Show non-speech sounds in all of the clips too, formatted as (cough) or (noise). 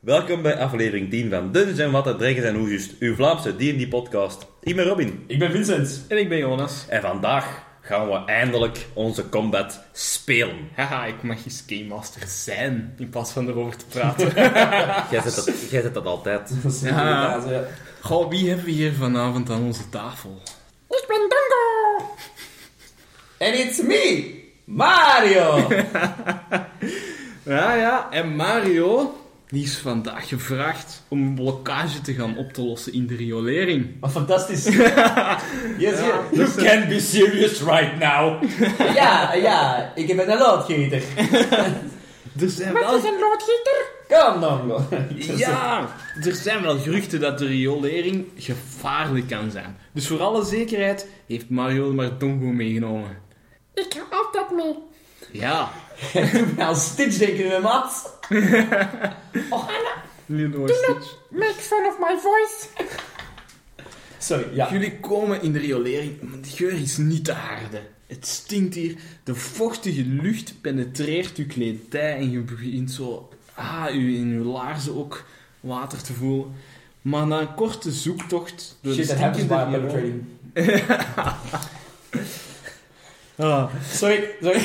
Welkom bij aflevering 10 van Dungeons en Watten, Dragons en Hoesjes, uw Vlaamse D&D podcast. Ik ben Robin. Ik ben Vincent. En ik ben Jonas. En vandaag gaan we eindelijk onze combat spelen. Haha, ik mag eens Game Master zijn in plaats van erover te praten. (laughs) Jij zet dat, jij zet dat altijd. Dat ja. Goh, wie hebben we hier vanavond aan onze tafel? And it's me, Mario. (laughs) Ja, ja, en Mario, die is vandaag gevraagd om een blokkage te gaan op te lossen in de riolering. Wat fantastisch. (laughs) Yes, ja. You can't be serious right now. (laughs) ja, ja, ik ben een loodgieter. Er zijn Wat wel... is een loodgieter? Kom dan. Ja, er zijn wel geruchten dat de riolering gevaarlijk kan zijn. Dus voor alle zekerheid heeft Mario maar Dongo meegenomen. Ik ga altijd mee. Ja, (laughs) Als Stitch denken we, maat. Oh, Anna, Lilo do not make fun of my voice. Sorry, ja. Jullie komen in de riolering, maar de geur is niet te harde. Het stinkt hier, de vochtige lucht penetreert uw kledij en je begint zo ah, u, in uw laarzen ook water te voelen. Maar na een korte zoektocht door Shit, de that happens by penetrating. (laughs) Ah, Sorry, sorry. Ik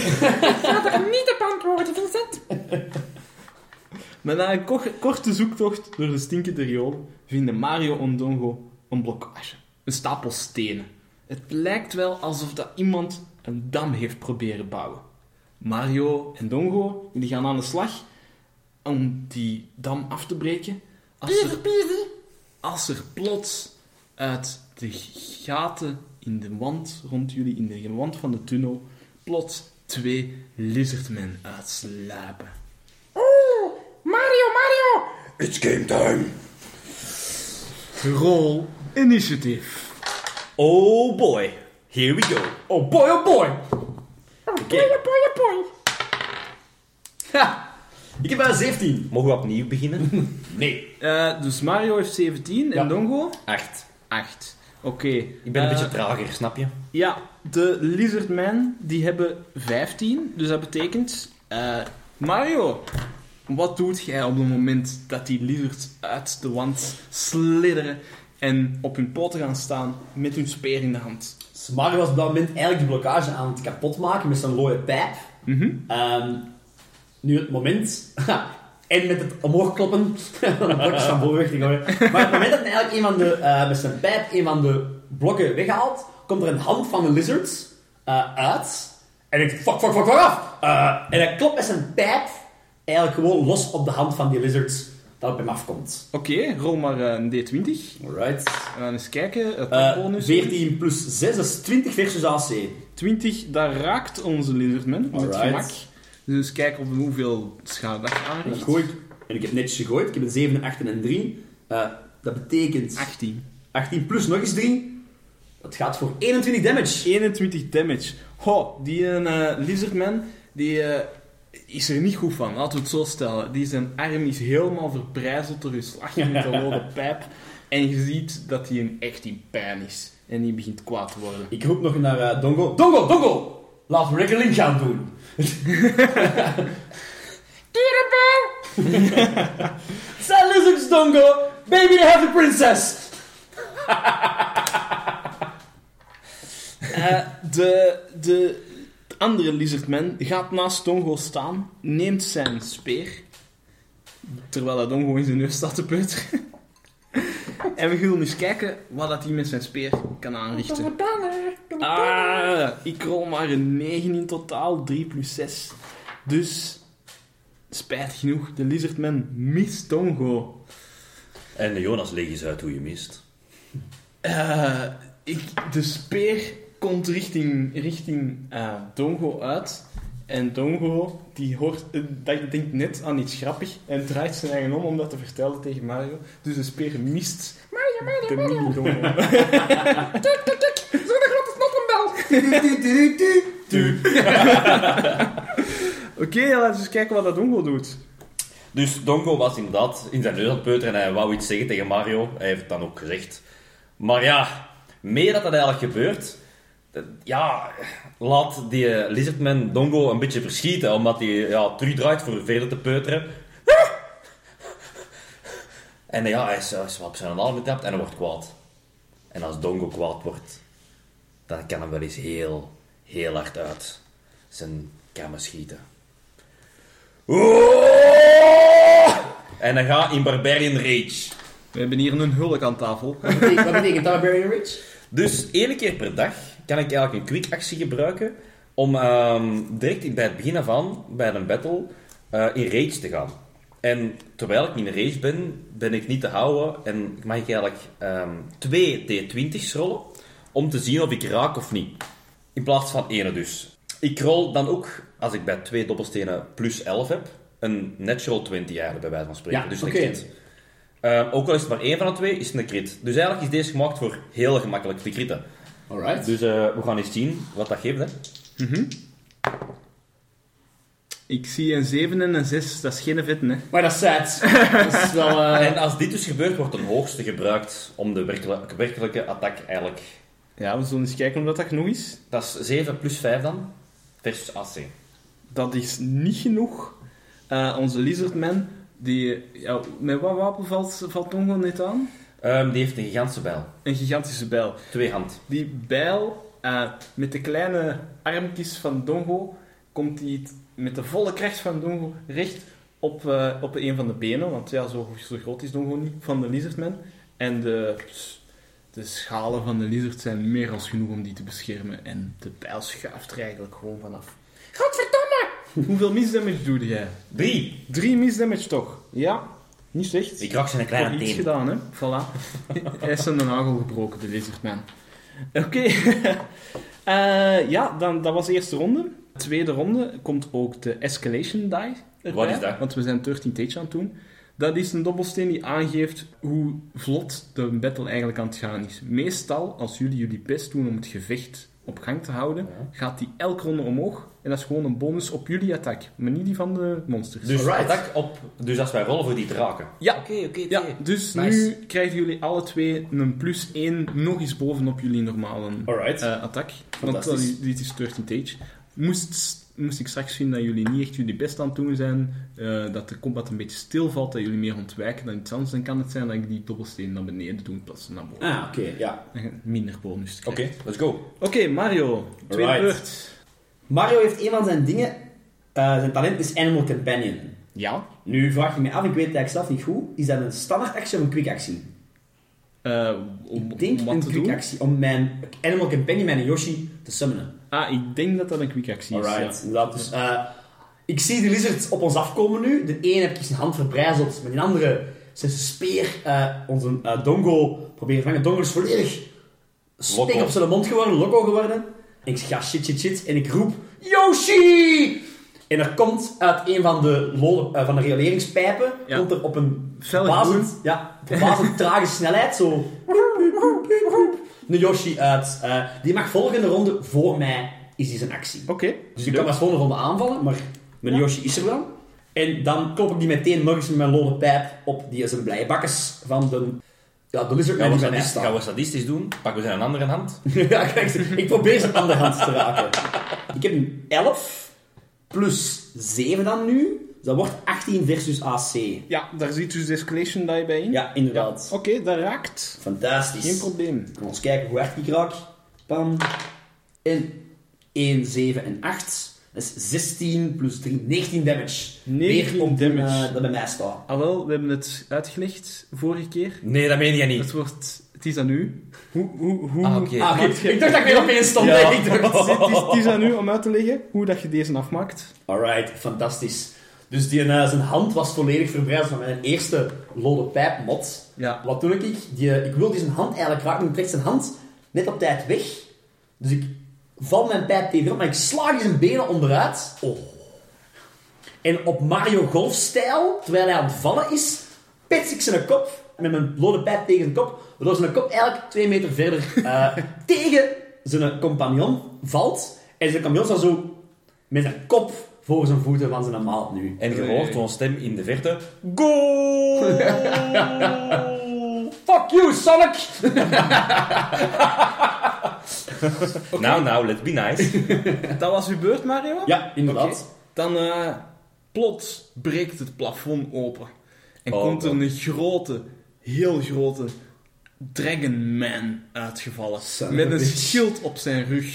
ga er niet op antwoorden, Vincent. (laughs) maar na een ko- korte zoektocht door de stinkende riool vinden Mario en Dongo een blokkage. Een stapel stenen. Het lijkt wel alsof dat iemand een dam heeft proberen bouwen. Mario en Dongo die gaan aan de slag om die dam af te breken. Als er, als er plots uit de gaten in de wand rond jullie, in de wand van de tunnel, plots twee lizardmen uitsluipen. Oeh, Mario, Mario. It's game time. Roll initiative. Oh boy. Here we go. Oh boy, oh boy. Oh, boy, oh, boy, oh, boy. Ha. Ik heb uh, 17. Mogen we opnieuw beginnen? (laughs) Nee. Eh, dus Mario heeft 17 en. Dongo 8. 8. Oké. Ik ben een Eh, beetje trager, snap je? Ja, de Lizardmen die hebben 15. Dus dat betekent... eh, Mario, wat doet jij op het moment dat die lizards uit de wand slidderen en op hun poten gaan staan met hun speer in de hand? Dus Mario was op dat moment eigenlijk de blokkage aan het kapotmaken met zijn looie pijp. Mhm. Ehm, nu het moment... (laughs) en met het omhoog kloppen. (laughs) de blokjes van boven weg te gooien. Maar het moment dat hij eigenlijk een van de, eh, met zijn pijp een van de blokken weghaalt, komt er een hand van de lizards eh, uit. En ik fuck, fuck, fuck, fuck af. Eh, en hij klopt met zijn pijp eigenlijk gewoon los op de hand van die lizards dat op hem afkomt. Oké, rol maar een D20. Alright. We gaan eens kijken. Het bonus. 14 plus 6, dat is 20 versus AC. 20, daar raakt onze Lizardman met gemak. Dus kijken op hoeveel schade dat aanricht. ik gooi, en ik heb netjes gegooid. Ik heb een 7, een 8 en een 3. Eh, dat betekent 18. 18 plus nog eens 3. Dat gaat voor 21 damage. 21 damage. Ho, die uh, Lizardman, die eh, is er niet goed van. Laten we het zo stellen. Die zijn arm is helemaal verbrijzeld door je slag (laughs) met de rode pijp. En je ziet dat hij een echt in pijn is. En die begint kwaad te worden. Ik roep nog naar Dongo. Dongo, Dongo! Laten we Reckoning gaan doen. Dierenbel. Zijn lizards, Dongo! Baby, they have the princess! (laughs) Eh, de, de andere Lizardman gaat naast Dongo staan, neemt zijn speer, terwijl dat Dongo in zijn neus staat te peuteren. (laughs) en we gaan eens kijken wat dat hij met zijn speer kan aanrichten. Ah, ik rol maar een 9 in totaal, 3 plus 6. Dus, spijtig genoeg, de Lizardman mist Dongo. En de Jonas, leg eens uit hoe je mist. Eh, ik, de speer komt richting, richting eh, Dongo uit. En Dongo, die hoort, eh, dat denkt net aan iets grappig en draait zijn eigen om om dat te vertellen tegen Mario. Dus de speer mist Mario, de Mario, Mario. mini-Dongo. (laughs) (laughs) (laughs) Oké, laten we eens kijken wat dat Dongo doet. Dus Dongo was inderdaad in zijn neus aan het peuteren en hij wou iets zeggen tegen Mario. Hij heeft het dan ook gezegd. Maar ja, meer dat dat eigenlijk gebeurt, ja, laat die eh, Lizardman Dongo een beetje verschieten, omdat hij ja, terugdraait voor verder te peuteren. En ja, hij is, hij is op zijn betrapt en hij wordt kwaad. En als Dongo kwaad wordt, dan kan hij wel eens heel, heel hard uit zijn kammen schieten. En dan gaat in Barbarian Rage. We hebben hier een hulk aan tafel. Wat betekent, wat betekent dat, Barbarian Ridge? Dus één keer per dag kan ik eigenlijk een quick actie gebruiken om ehm, direct bij het begin af aan, bij een battle, eh, in rage te gaan. En terwijl ik in rage ben, ben ik niet te houden en mag ik eigenlijk ehm, twee D20's rollen om te zien of ik raak of niet. In plaats van ene dus. Ik rol dan ook, als ik bij twee dobbelstenen plus 11 heb, een natural 20 eigenlijk bij wijze van spreken. Ja, dus een oké. crit. Ehm, ook al is het maar één van de twee, is het een crit. Dus eigenlijk is deze gemaakt voor heel gemakkelijk te critten. Alright. Dus eh, we gaan eens zien wat dat geeft. Hè. Ik zie een 7 en een 6, dat is geen vetten, hè. Maar dat is sad. (laughs) dat is wel... eh, En als dit dus gebeurt, wordt een hoogste gebruikt om de werkelijke, werkelijke attack eigenlijk... Ja, we zullen eens kijken of dat, dat genoeg is. Dat is 7 plus 5 dan, versus AC. Dat is niet genoeg. Eh, onze Lizardman, die... Ja, met wat wapen valt, valt Tongo net aan? Ehm, die heeft een gigantische bijl. Een gigantische bijl. Twee hand. Die bijl, eh, met de kleine armpjes van Dongo, komt die met de volle kracht van Dongo recht op, eh, op een van de benen. Want ja, zo, zo groot is Dongo niet, van de Lizardman. En de, de schalen van de lizard zijn meer als genoeg om die te beschermen. En de bijl schuift er eigenlijk gewoon vanaf. Godverdomme! Hoeveel misdamage doe jij? Drie. Drie misdamage toch? Ja, niet slecht. Ik raak zijn Voor kleine iets teen. gedaan, hè. Voilà. (laughs) Hij is zijn nagel gebroken, de lizardman. Oké. (laughs) Eh, ja, dan, dat was de eerste ronde. Tweede ronde komt ook de escalation die erbij. Wat is dat? Want we zijn 13 Tage aan het doen. Dat is een dobbelsteen die aangeeft hoe vlot de battle eigenlijk aan het gaan is. Meestal, als jullie jullie best doen om het gevecht op gang te houden, gaat die elke ronde omhoog. En dat is gewoon een bonus op jullie attack, maar niet die van de monsters. Dus Alright. attack op... Dus als wij rollen voor die draken. Ja. Oké, oké, Ja, dus Nice. nu krijgen jullie alle twee een plus 1 nog eens bovenop jullie normale Alright. eh attack. Want is- dit is 13 Tage. Moest, moest ik straks vinden dat jullie niet echt jullie best aan het doen zijn, eh, dat de combat een beetje stilvalt, dat jullie meer ontwijken dan iets anders, dan kan het zijn dat ik die dobbelsteen naar beneden doe in plaats van naar boven. Ah, oké, ja. Je minder bonus te Oké, krijgen. let's go. Oké, Mario. Tweede beurt. Mario heeft een van zijn dingen... eh, zijn talent is Animal Companion. Ja. Nu vraag ik me af, ik weet het eigenlijk zelf niet goed. Is dat een standaard actie of een quick actie? Eh, om, Ik denk om wat een te quick doen? actie. Om mijn Animal Companion, mijn Yoshi, te summonen. Ah, ik denk dat dat een quick actie is. Alright, inderdaad. Dus, ik zie de lizards op ons afkomen nu. De ene heb ik zijn hand verbrijzeld, met die andere zijn speer eh, onze Dongo proberen te vangen. Dongo is volledig Loco. op zijn mond geworden, loco geworden. En ik zeg, ja, shit, shit, shit. En ik roep, Yoshi! En er komt uit een van de, eh, van de rioleringspijpen, Ja. komt er op een verbazend, ja, verbazend (laughs) trage snelheid, zo... Een Yoshi uit. Eh, die mag volgende ronde voor mij, is die zijn actie. Oké. Dus ik kan als volgende ronde aanvallen, maar mijn Yoshi is er dan. En dan klop ik die meteen nog eens met mijn lollen pijp op die is een blijbakkes van de... Ja, de lizard Gaan we, sadist, gaan we sadistisch doen? Pakken we zijn andere hand? (laughs) ja, kijk, ik probeer zijn andere hand te raken. (laughs) Ik heb een 11 plus 7 dan nu. Dus dat wordt 18 versus AC. Ja, daar zit dus de escalation die bij in. Ja, inderdaad. Oké, dat raakt. Fantastisch. Geen probleem. We gaan eens kijken hoe hard ik raak. Pam. En 1, 7 en 8. Dat is 16 plus 3, 19 damage. 19 Weer op damage. eh, dat bij mij staat. Ah wel, we hebben het uitgelegd vorige keer. Nee, dat meen je niet. Het wordt... Het is aan u. Hoe... hoe, hoe Ah, oké. Ah, je- Ik dacht dat ik weer opeens stond. Ja. hè. Ik dacht... Het is, het aan u om uit te leggen hoe dat je deze afmaakt. Alright, fantastisch. Dus die, eh, zijn hand was volledig verbrijzeld van mijn eerste lode pijpmot. Ja. Wat doe ik? Die, ik wil die zijn hand eigenlijk raken, maar ik trek zijn hand net op tijd weg. Dus ik val mijn pijp tegen op, maar ik slaag die zijn benen onderuit. Oh. En op Mario Golf-stijl, terwijl hij aan het vallen is, pets ik zijn kop met mijn lode pijp tegen zijn kop, waardoor zijn kop eigenlijk twee meter verder eh, (laughs) tegen zijn compagnon valt. En zijn compagnon staat zo met zijn kop voor zijn voeten van zijn maat nu. En je hoort zo'n stem in de verte. Goal! (laughs) Fuck you, Sonic! (laughs) Nou, (laughs) nou, let's be nice. (laughs) Dat was uw beurt, Mario? Ja, inderdaad. Oké. Dan eh, plots breekt het plafond open. En Oh, komt er een grote, heel grote Dragon Man uitgevallen. Son met een bitch. schild op zijn rug.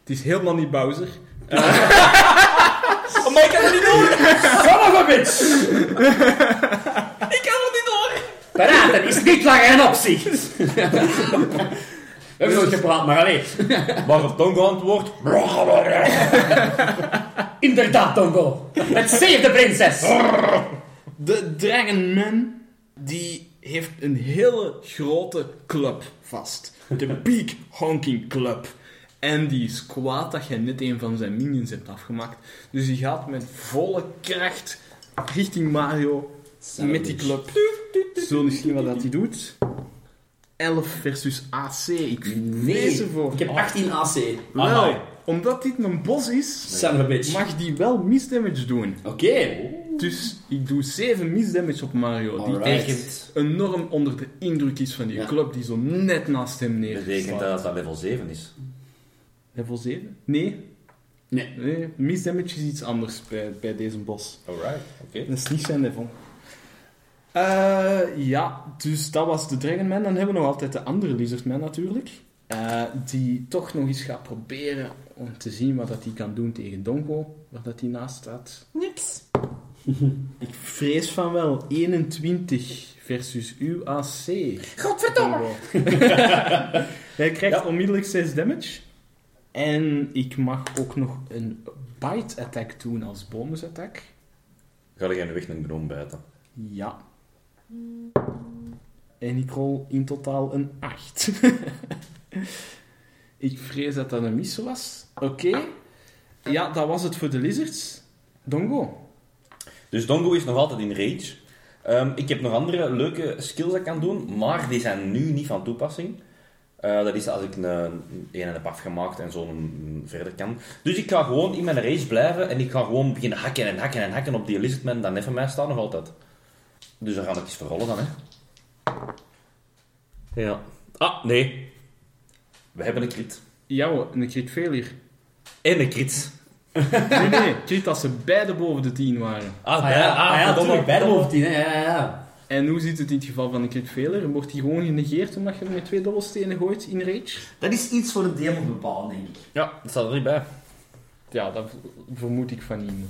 Het is helemaal niet Bowser. (laughs) Oh, maar ik kan het niet door! Son of a bitch! Ik kan het niet door! Praten is niet langer een optie. We hebben nooit gepraat, maar alleen. Waarop Tongo antwoordt... (laughs) Inderdaad, Tongo. Het save de prinses. De Dragon Man die heeft een hele grote club vast. De Big Honking Club. En die is kwaad dat je net een van zijn minions hebt afgemaakt. Dus die gaat met volle kracht richting Mario met die club. Eens zien wat dat hij doet? 11 versus AC. Ik vrees ervoor. Ik heb 18 AC. Wel, Amai. omdat dit een bos is, mag die wel misdamage doen. Oké. Dus ik doe 7 misdamage op Mario. Die. Betekent, enorm onder de indruk is van die Ja. club die zo net naast hem neer betekent dat dat level 7 is. Level 7? Nee. Nee. nee. Misdamage is iets anders bij, bij deze boss. Alright, oké. Dat is niet zijn level. Eh, ja, dus dat was de Dragon Man. Dan hebben we nog altijd de andere Lizard Man natuurlijk. Eh, die toch nog eens gaat proberen om te zien wat dat hij kan doen tegen Dongo, waar dat hij naast staat. Niks. (laughs) Ik vrees van wel 21 versus uw AC. Godverdomme. (laughs) Hij krijgt Ja. onmiddellijk 6 damage. En ik mag ook nog een bite attack doen als bonus attack. Ga jij nu weg een gnoom bijten? Ja. En ik rol in totaal een 8. (laughs) ik vrees dat dat een mis was. Oké. Ja, dat was het voor de lizards. Dongo. Dus Dongo is nog altijd in rage. Ehm, ik heb nog andere leuke skills dat ik kan doen, maar die zijn nu niet van toepassing. Eh, dat is als ik een, een heb afgemaakt en zo verder kan. Dus ik ga gewoon in mijn race blijven en ik ga gewoon beginnen hakken en hakken en hakken op die lizardman dat net van mij staat nog altijd. Dus dan ga ik eens verrollen dan, hè. Ja. Ah, nee. We hebben een crit. Ja, hoor, een crit failure. En een crit. Nee, nee, crit als ze beide boven de 10 waren. Ah, Ah ja, ah, ja verdomme, natuurlijk. Bij de verdomme. boven 10, hè. Ja, ja, ja. En hoe zit het in het geval van een crit failure? Wordt die gewoon genegeerd omdat je hem met twee dobbelstenen gooit in rage? Dat is iets voor de DM te bepalen, denk ik. Ja, dat staat er niet bij. Ja, dat vermoed ik van niet.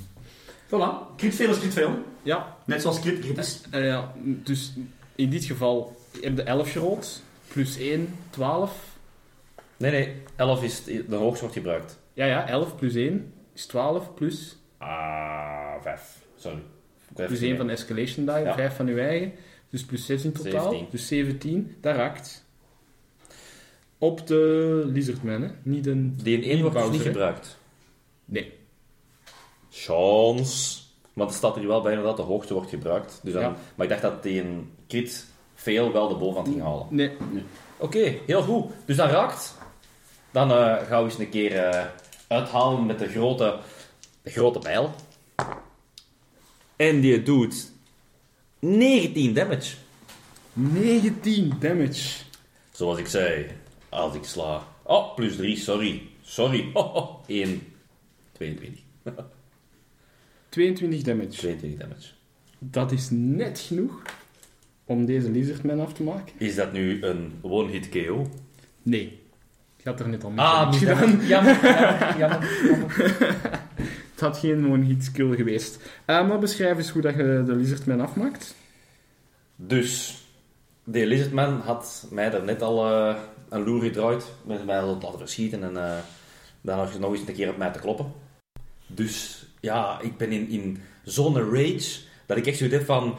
Voilà. Crit veel is veel. Ja, Net zoals crit crit is. Eh, ja, dus in dit geval heb je 11 gerold, plus 1, 12. Nee, nee. 11 is de hoogste wordt gebruikt. Ja, ja, 11 plus 1 is 12, plus, Ah, 5. Sorry. plus 1 van de escalation die, Ja. 5 van uw eigen. Dus plus 6 in totaal. 17. Dus 17, dat raakt. Op de Lizardman, hè? Niet een... Die in 1 Niet wordt dus niet gebruikt. Nee. Chance. Maar er staat hier wel bij inderdaad de hoogste wordt gebruikt. Dus dan, Ja. Maar ik dacht dat die een crit veel wel de bovenhand ging halen. Nee. Oké, heel goed. Dus dat raakt. Dan eh, gaan we eens een keer eh, uithalen met de grote, de grote pijl. En die doet 19 damage. 19 damage. Zoals ik zei, als ik sla. Oh, plus 3, sorry. Sorry. (laughs) 1. 22. (laughs) 22 damage. 22 damage. Dat is net genoeg om deze Lizardman af te maken. Is dat nu een one-hit KO? Nee. Ik had er net al mee Ah, gedaan. (laughs) jammer, jammer, jammer, jammer. Het had geen one-hit skill geweest. Eh, maar beschrijf eens hoe dat je de Lizardman afmaakt. Dus, de Lizardman had mij er net al eh, een loer gedraaid. Met mij al laten verschieten en eh, dan had je nog eens een keer op mij te kloppen. Dus, ja, ik ben in, in zo'n rage dat ik echt zoiets heb van...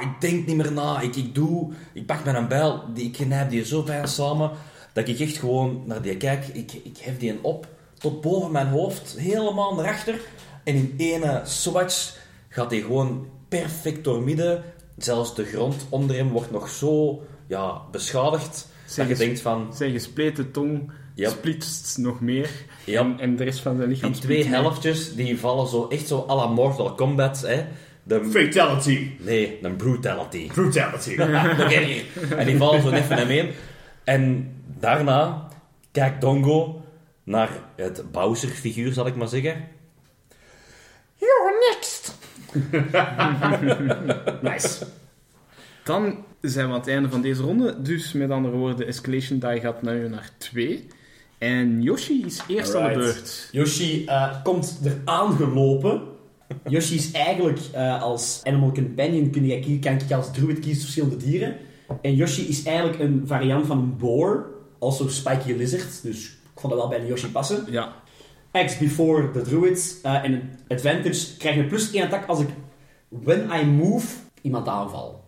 Ik denk niet meer na. Ik, ik doe... Ik pak mijn bijl, die, ik knijp die zo fijn samen, dat ik echt gewoon naar die kijk. Ik, ik hef die op tot boven mijn hoofd, helemaal naar achter. En in ene swatch gaat die gewoon perfect doormidden. Zelfs de grond onder hem wordt nog zo ja, beschadigd. Dat je denkt van... Zijn gespleten tong Ja. splitst nog meer. Ja, En, en de rest van zijn lichaam die twee helftjes die vallen zo echt zo à la Mortal Kombat. Hè. De, Fatality. nee, een brutality. Brutality. (laughs) Nog. En die vallen zo net van hem heen. En daarna kijkt Dongo naar het Bowser-figuur, zal ik maar zeggen. You're next. (laughs) Nice. Dan zijn we aan het einde van deze ronde. Dus met andere woorden, Escalation Die gaat nu naar 2. En Yoshi is eerst aan de beurt. Yoshi eh, komt eraan gelopen. Yoshi is eigenlijk eh, als animal companion, kun je, kie- kan ik als druid kiezen verschillende dieren. En Yoshi is eigenlijk een variant van een boar, also spiky lizard. Dus ik vond dat wel bij de Yoshi passen. Ja. X before the druid. eh, en een advantage krijg je plus 1 attack als ik, when I move, iemand aanval.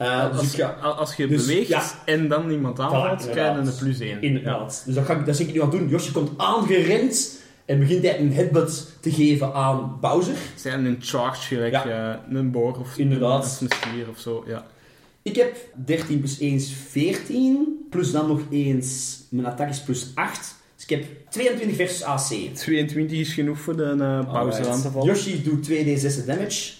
Eh, dus Als, ga- als je dus, beweegt ja. en dan iemand aanvalt, Voilà, krijg je een plus 1. Inderdaad. Dus dat, ga ik, dat zie ik nu aan doen. Yoshi komt aangerend en begint hij een headbutt te geven aan Bowser. Zijn een charge gelijk Ja. eh, een boor of Inderdaad. een stier of zo. Ja. Ik heb 13 plus 1 is 14. Plus dan nog eens, mijn attack is plus 8. Dus ik heb 22 versus AC. 22 is genoeg voor de uh, pauze aan te vallen. Yoshi doet 2d6 damage.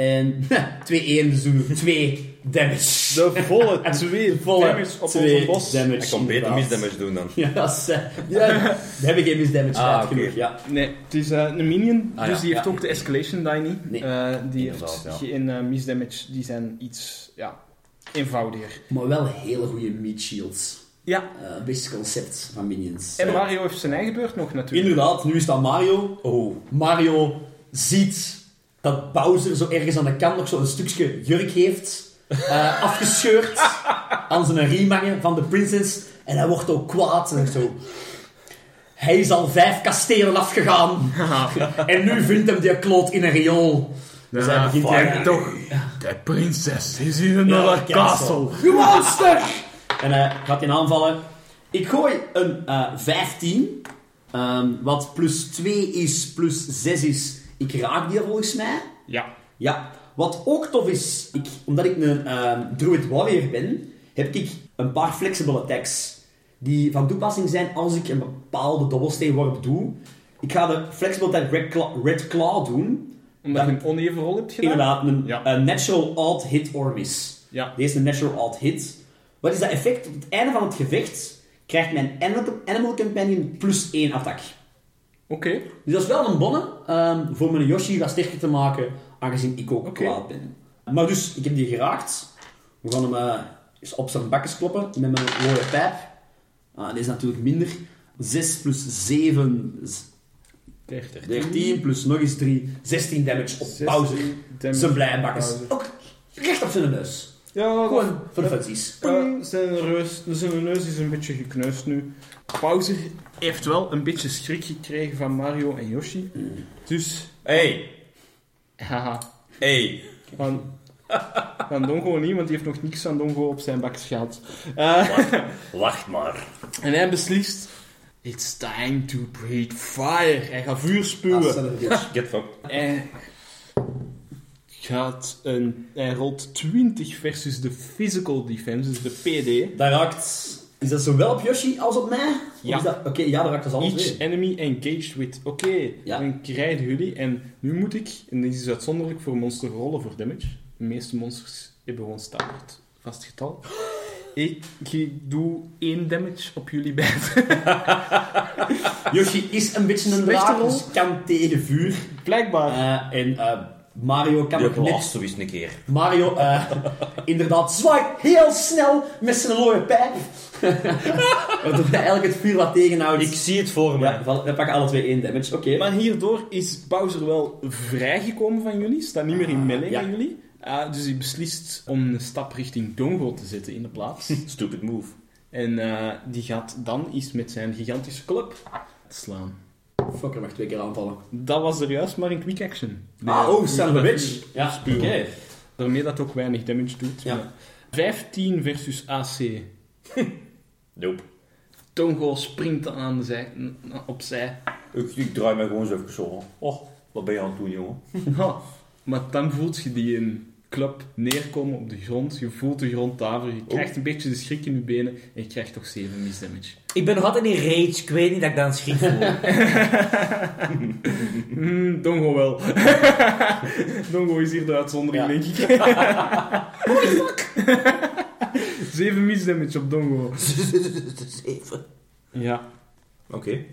En (laughs) 2-1, dus doen we 2 damage. De volle (laughs) twee Volle damage op twee onze bos. damage. Ik kon beter misdamage doen dan. (laughs) Ja, dat is... eh, ja, daar heb ik geen misdamage Ah, gehad genoeg, ja. Nee, het is eh, een minion, Ah, dus ja. die heeft Ja. ook de escalation die niet. Nee. Eh, die heeft geen uh, misdamage, die zijn iets ja, eenvoudiger. Maar wel hele goede meat shields. Ja, Eh beste concept van minions. en Mario heeft zijn eigen beurt nog natuurlijk. Inderdaad, nu is dat Mario. Oh, Mario ziet dat Bowser zo ergens aan de kant nog zo'n stukje jurk heeft eh, afgescheurd (laughs) aan zijn riemangen van de princess. En hij wordt ook kwaad en zo. Hij is al vijf kastelen afgegaan. (laughs) en nu vindt hem die kloot in een riool. Dus hij begint toch. De prinses is in Ja, another castle. You monster! En hij gaat in aanvallen. Ik gooi een eh 15. ehm, wat plus 2 is, plus 6 is. Ik raak die volgens mij. Ja. Ja. Wat ook tof is, ik, omdat ik een ehm, druid warrior ben, heb ik een paar flexible attacks. Die van toepassing zijn als ik een bepaalde dobbelsteenworp doe. Ik ga de flexible attack Red Claw, Red Claw doen. Omdat je een oneven rol hebt gedaan. Inderdaad, een, Ja. natural odd hit or miss. Ja. Deze is een natural odd hit. Wat is dat effect? Op het einde van het gevecht krijgt mijn animal, animal companion plus 1 attack. Oké. Dus dat is wel een bonne ehm, voor mijn Yoshi wat sterker te maken, aangezien ik ook Oké. kwaad ben. Maar dus, ik heb die geraakt. We gaan hem eh, eens op zijn bakjes kloppen met mijn rode pijp. Dit is natuurlijk minder. 6 plus 7 is 30. 13, plus nog eens 3, 16 damage op 16 pauze. Zijn bakjes. Bowser. Ook recht op zijn neus. Ja, Gewoon voor de funsies. Eh, zijn, reus, zijn neus is een beetje gekneusd nu. Bowser heeft wel een beetje schrik gekregen van Mario en Yoshi. Dus, hey, haha, hey. van, van Dongo niet, want die heeft nog niks aan Dongo op zijn bakjes gehad. Eh, (laughs) Wacht maar. en hij beslist, it's time to breathe fire. Hij gaat vuur spuwen. Get fucked. Gaat een, hij rolt 20 versus de physical defense, dus de PD. Dat raakt... Is dat zowel op Yoshi als op mij? Ja. Oké, ja, dat raakt dus alles Each weer. enemy engaged with. Oké, Ja. dan krijgen jullie. En nu moet ik, en dit is uitzonderlijk voor monster rollen voor damage. De meeste monsters hebben gewoon standaard vast getal. (gasps) Ik, ik doe één damage op jullie beiden. (laughs) Yoshi is een beetje een draak, dus kan tegen vuur. Blijkbaar. Eh, en eh, Mario kan ook zo eens een keer. Mario, eh, (laughs) inderdaad, zwaait heel snel met zijn looie pijp. (laughs) Waardoor hij eigenlijk het vuur wat tegenhoudt. Ik zie het voor me. Ja, we pakken alle twee één damage. Oké. Maar hierdoor is Bowser wel vrijgekomen van jullie. Staat niet meer in melee ja. van jullie. Ah, dus hij beslist om een stap richting Dongo te zetten in de plaats. (laughs) Stupid move. en eh, die gaat dan eens met zijn gigantische club slaan. Fucker mag twee keer aanvallen. Dat was er juist maar een quick action. ah, oh, son of bitch. Ja, oké. Daarmee dat ook weinig damage doet. Ja. Maar 15 versus AC. (laughs) Nope. Tongo springt dan aan de zij, opzij. Ik, ik draai mij gewoon zo even zo. Oh, wat ben je aan het doen, jongen? (laughs) Maar dan voelt je die een club neerkomen op de grond. Je voelt de grond daveren. Je krijgt een beetje de schrik in je benen. En je krijgt toch 7 misdamage. Ik ben nog altijd in rage. Ik weet niet dat ik dan schrik voel. (laughs) Hmm, Dongo wel. (laughs) Dongo is hier de uitzondering, Ja. denk ik. (laughs) 7 misdamage op Dongo. Zeven. Ja. Oké.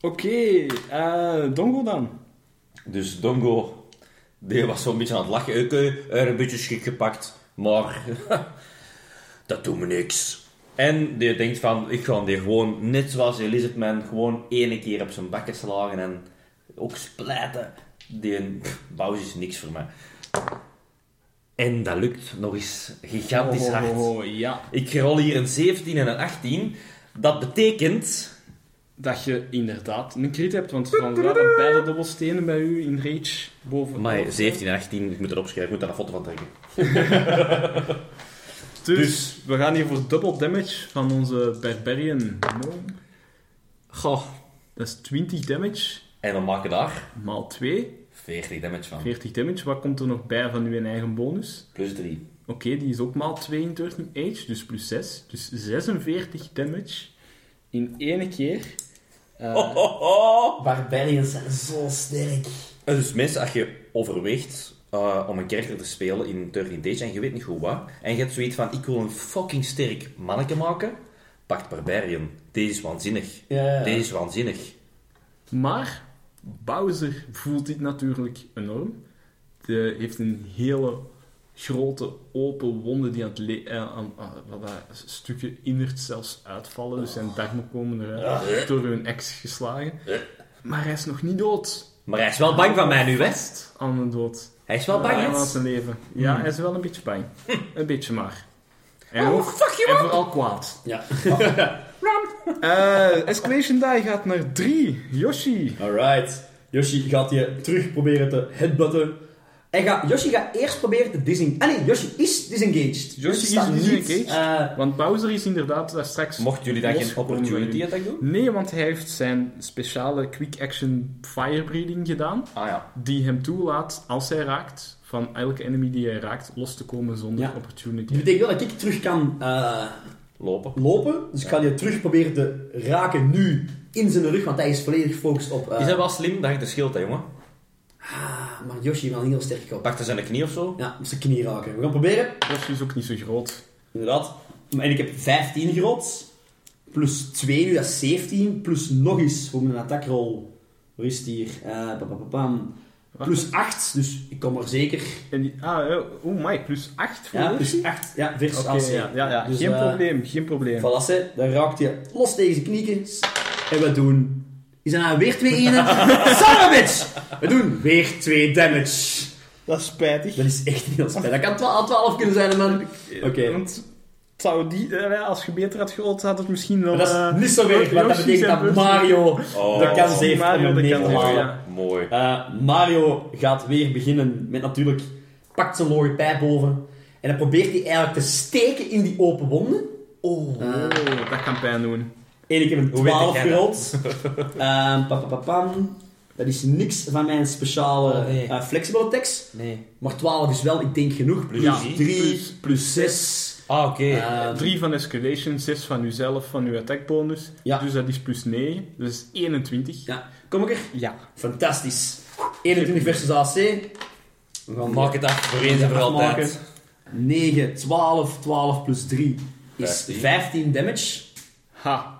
Oké, eh, Dongo dan. Dus Dongo, die was zo'n beetje aan het lachen. Oké, er een beetje schik gepakt, maar (laughs) dat doet me niks. En die denkt van, ik ga die gewoon, net zoals Elizabeth, gewoon ene keer op zijn bakken slagen en ook splijten. Die Bowser is niks voor mij. En dat lukt nog eens gigantisch hard. Oh, ja. Ik rol hier een 17 en een 18. Dat betekent... Dat je inderdaad een crit hebt, want van waren beide dobbelstenen bij u in rage boven. Maar 17 en 18, ik moet het opschrijven, ik moet daar een foto van trekken. (laughs) Dus, Dus- we gaan hier voor double damage van onze Barbarian. Goh, dat is 20 damage En we maken daar maal 2, 40 damage van. 40 damage. Wat komt er nog bij van uw eigen bonus? Plus 3. Oké, die is ook maal 2 in Turning Age, dus plus 6. Dus 46 damage in één keer. Eh, Oh, oh, oh. Barbarians zijn zo sterk. En Dus mensen, als je overweegt eh, om een character te spelen in 13 Days en je weet niet goed wat, en je hebt zoiets van, ik wil een fucking sterk manneke maken, pakt Barbarian. Deze is waanzinnig. Ja. Deze is waanzinnig. Maar Bowser voelt dit natuurlijk enorm. De heeft een hele grote open wonde die aan het le- eh, aan, aan- wat dat stukken innert zelfs uitvallen. Dus zijn darmen komen eruit. Door hun ex geslagen. Maar hij is nog niet dood. Maar hij is wel bang van mij nu? Vast aan de dood. Hij is wel bang, Aan hè? zijn leven. Ja, hij is wel een beetje bang. Een beetje maar. En, Oh, ook, fuck you en vooral kwaad. Ja. (laughs) Eh escalation die gaat naar 3. Yoshi. Alright. Yoshi gaat je terug proberen te headbutten. Hij gaat, Yoshi gaat eerst proberen te disengage. Ah nee, Yoshi is disengaged. Yoshi is staat niet, disengaged. eh, Want Bowser is inderdaad daar straks... Mochten jullie dan geen opportunity attack doen? Nee, want hij heeft zijn speciale quick action firebreathing gedaan. Ah ja. Die hem toelaat, als hij raakt, van elke enemy die hij raakt, los te komen zonder Ja. opportunity. dat betekent wel dat ik terug kan eh, Lopen. lopen. Dus ik ga die terug proberen te raken nu in zijn rug, want hij is volledig gefocust op... eh, Is hij wel slim? Dat je de schild, hè, jongen. Ah, maar Yoshi wel heel sterk op. Pakt hij zijn knie of zo? Ja, op zijn knie raken. We gaan proberen. Yoshi is ook niet zo groot. Inderdaad. En ik heb 15 groot. Plus 2 nu, dat is 17. Plus nog eens voor mijn attackroll. Waar is het hier? Eh, pa, pa, pa, pam. Plus 8, dus ik kom er zeker. En die, ah, ja, oh my, plus 8 voor Ja, Yoshi? plus 8. Ja, versus Oké, AC. ja, ja, ja. Dus, geen eh, probleem, geen probleem. Voilà, dan raakt hij los tegen zijn kniekjes. En we doen... Is dat nou weer 2 enen? (laughs) Bitch! We doen weer 2 damage. Dat is spijtig. Dat is echt heel spijtig. Dat kan 12, 12 kunnen zijn, man. Oké. Want zou die, eh, als je beter had gerold, had het misschien wel... Maar dat eh, is niet zo werk, want dat betekent zijn dat Mario Oh, de kans heeft Mario om de hem neer kans te heeft, halen. ja. Mooi. Eh, Mario gaat weer beginnen met natuurlijk... Pakt zijn looie pijp boven. En dan probeert hij eigenlijk te steken in die open wonden. Oh. Oh, dat kan pijn doen. En ik heb een Hoe weet 12 jij dat? gerold. (laughs) Ehm, pa, pa, pa, pam. Dat is niks van mijn speciale Oh, nee. eh, flexible attacks. Nee. Maar 12 is wel, ik denk, genoeg. Plus Ja. 3, Plus- plus 6. Ah, oké. Ehm, 3 van escalation, 6 van uzelf, van uw attack bonus. Ja. Dus dat is plus 9. Dus dat is 21. Ja, kom ik er? Ja. Fantastisch. 21 versus AC. We gaan Maak het af voor eens en voor altijd. afmaken. 9, 12, 12 plus 3 is 15. 15 damage. Ha.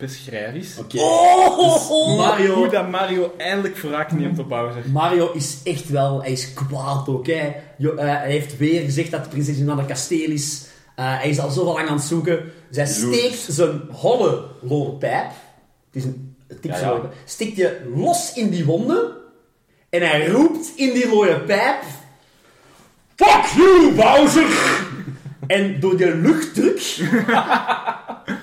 Beschrijf eens. Oké. Oh, Hoe Mario, dat Mario eindelijk wraak neemt op Bowser. Mario is echt wel, hij is kwaad ook. Hè. Jo- eh, hij heeft weer gezegd dat de prinses in een kasteel is. Eh, hij is al zo lang aan het zoeken. Zij steekt zijn holle lode pijp. Het is een typische Ja. Steekt je los in die wonden. En hij roept in die lode pijp... Fuck you, Bowser! En door die luchtdruk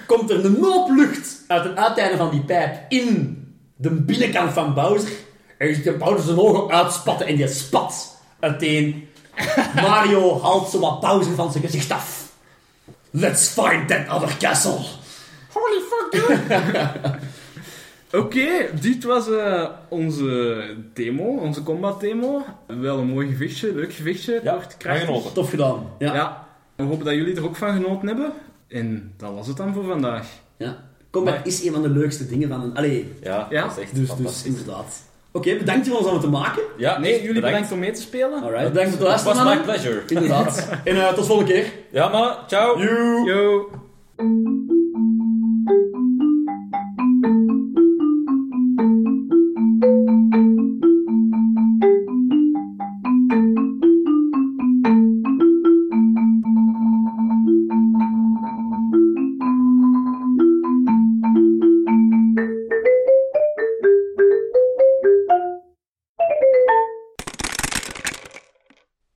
komt er een hoop lucht uit het uiteinde van die pijp in de binnenkant van Bowser. En je ziet Bowser zijn ogen uitspatten en die spat uiteen. (laughs) Mario haalt zo wat Bowser van zijn gezicht af. Let's find that other castle. Holy fuck, dude. (laughs) Oké, dit was eh, onze demo, onze combat demo. Wel een mooi gevechtje, leuk gevechtje. Ja, krachtig. genoten. Tof gedaan. Ja. Ja. we hopen dat jullie er ook van genoten hebben. En dat was het dan voor vandaag. ja. Combat Maar- is een van de leukste dingen van een... Allee, Ja, Ja, dat is echt dus, dus inderdaad. Oké, bedankt voor ons om te maken. Ja, Nee, jullie bedankt om mee te spelen. Alright, bedankt voor het Het luisteren, was my pleasure. Inderdaad. (laughs) En eh, tot volgende keer. Ja, maar ciao. Yo.